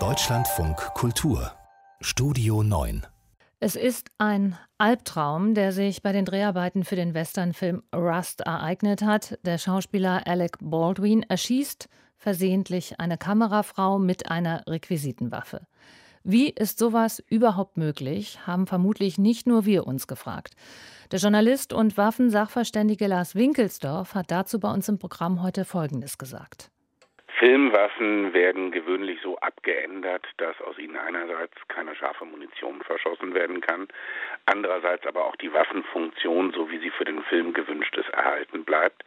Deutschlandfunk Kultur Studio 9 es ist ein Albtraum, der sich bei den Dreharbeiten für den Westernfilm Rust ereignet hat. Der Schauspieler Alec Baldwin erschießt versehentlich eine Kamerafrau mit einer Requisitenwaffe. Wie ist sowas überhaupt möglich, haben vermutlich nicht nur wir uns gefragt. Der Journalist und Waffensachverständige Lars Winkelsdorf hat dazu bei uns im Programm heute Folgendes gesagt. Filmwaffen werden gewöhnlich so abgeändert, dass aus ihnen einerseits keine scharfe Munition verschossen werden kann, andererseits aber auch die Waffenfunktion, so wie sie für den Film gewünscht ist, erhalten bleibt.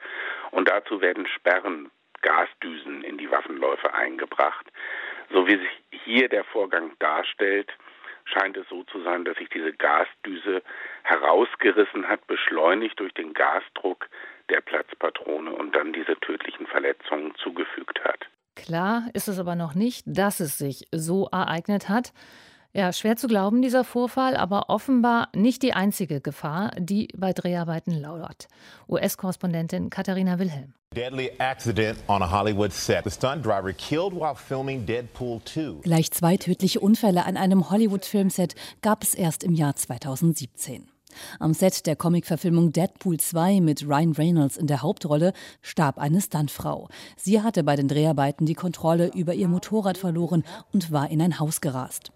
Und dazu werden Sperren, Gasdüsen in die Waffenläufe eingebracht. So wie sich hier der Vorgang darstellt, scheint es so zu sein, dass sich diese Gasdüse herausgerissen hat, beschleunigt durch den Gasdruck der Platzpatrone und dann diese tödlichen Verletzungen zugefügt hat. Klar ist es aber noch nicht, dass es sich so ereignet hat. Ja, schwer zu glauben, dieser Vorfall, aber offenbar nicht die einzige Gefahr, die bei Dreharbeiten lauert. US-Korrespondentin Katharina Wilhelm. Deadly accident on a Hollywood set. The stunt driver killed while filming Deadpool 2. Gleich zwei tödliche Unfälle an einem Hollywood-Filmset gab es erst im Jahr 2017. Am Set der Comicverfilmung Deadpool 2 mit Ryan Reynolds in der Hauptrolle starb eine Stuntfrau. Sie hatte bei den Dreharbeiten die Kontrolle über ihr Motorrad verloren und war in ein Haus gerast.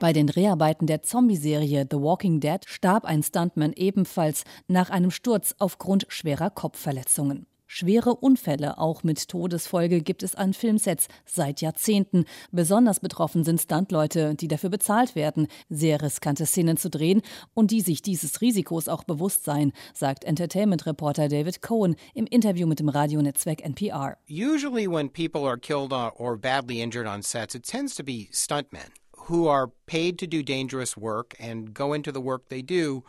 Bei den Dreharbeiten der Zombie-Serie The Walking Dead starb ein Stuntman ebenfalls nach einem Sturz aufgrund schwerer Kopfverletzungen. Schwere Unfälle, auch mit Todesfolge, gibt es an Filmsets seit Jahrzehnten. Besonders betroffen sind Stuntleute, die dafür bezahlt werden, sehr riskante Szenen zu drehen und die sich dieses Risikos auch bewusst seien, sagt Entertainment-Reporter David Cohen im Interview mit dem Radionetzwerk NPR. Usually when people are killed or badly injured on sets, it tends to be stuntmen who are paid to do dangerous work and go into the work they do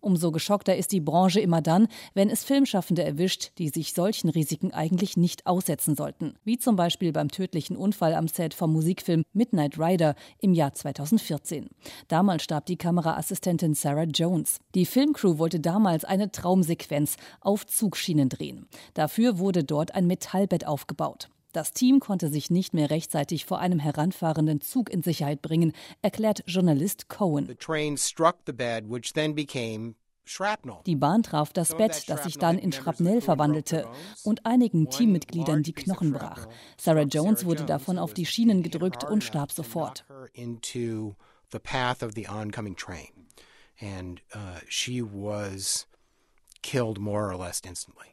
Umso geschockter ist die Branche immer dann, wenn es Filmschaffende erwischt, die sich solchen Risiken eigentlich nicht aussetzen sollten. Wie zum Beispiel beim tödlichen Unfall am Set vom Musikfilm Midnight Rider im Jahr 2014. Damals starb die Kameraassistentin Sarah Jones. Die Filmcrew wollte damals eine Traumsequenz auf Zugschienen drehen. Dafür wurde dort ein Metallbett aufgebaut. Das Team konnte sich nicht mehr rechtzeitig vor einem heranfahrenden Zug in Sicherheit bringen, erklärt Journalist Cohen. Die Bahn traf das Bett, das sich dann in Schrapnell verwandelte und einigen Teammitgliedern die Knochen brach. Sarah Jones wurde davon auf die Schienen gedrückt und starb sofort. And uh, she was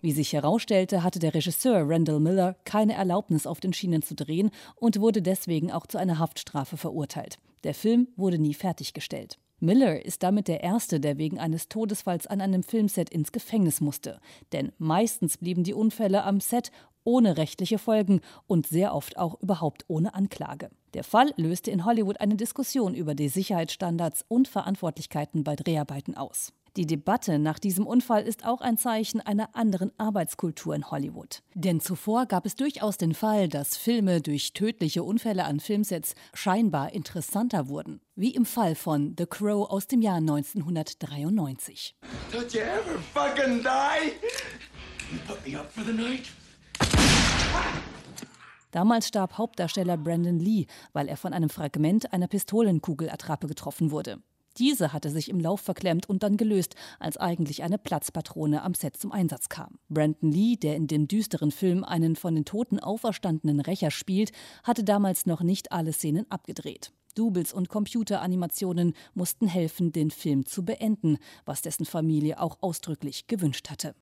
wie sich herausstellte, hatte der Regisseur Randall Miller keine Erlaubnis, auf den Schienen zu drehen und wurde deswegen auch zu einer Haftstrafe verurteilt. Der Film wurde nie fertiggestellt. Miller ist damit der Erste, der wegen eines Todesfalls an einem Filmset ins Gefängnis musste. Denn meistens blieben die Unfälle am Set ohne rechtliche Folgen und sehr oft auch überhaupt ohne Anklage. Der Fall löste in Hollywood eine Diskussion über die Sicherheitsstandards und Verantwortlichkeiten bei Dreharbeiten aus. Die Debatte nach diesem Unfall ist auch ein Zeichen einer anderen Arbeitskultur in Hollywood. Denn zuvor gab es durchaus den Fall, dass Filme durch tödliche Unfälle an Filmsets scheinbar interessanter wurden. Wie im Fall von The Crow aus dem Jahr 1993. Did you ever fucking die? You put me up for the night? Damals starb Hauptdarsteller Brandon Lee, weil er von einem Fragment einer Pistolenkugelattrappe getroffen wurde. Diese hatte sich im Lauf verklemmt und dann gelöst, als eigentlich eine Platzpatrone am Set zum Einsatz kam. Brandon Lee, der in dem düsteren Film einen von den Toten auferstandenen Rächer spielt, hatte damals noch nicht alle Szenen abgedreht. Doubles und Computeranimationen mussten helfen, den Film zu beenden, was dessen Familie auch ausdrücklich gewünscht hatte.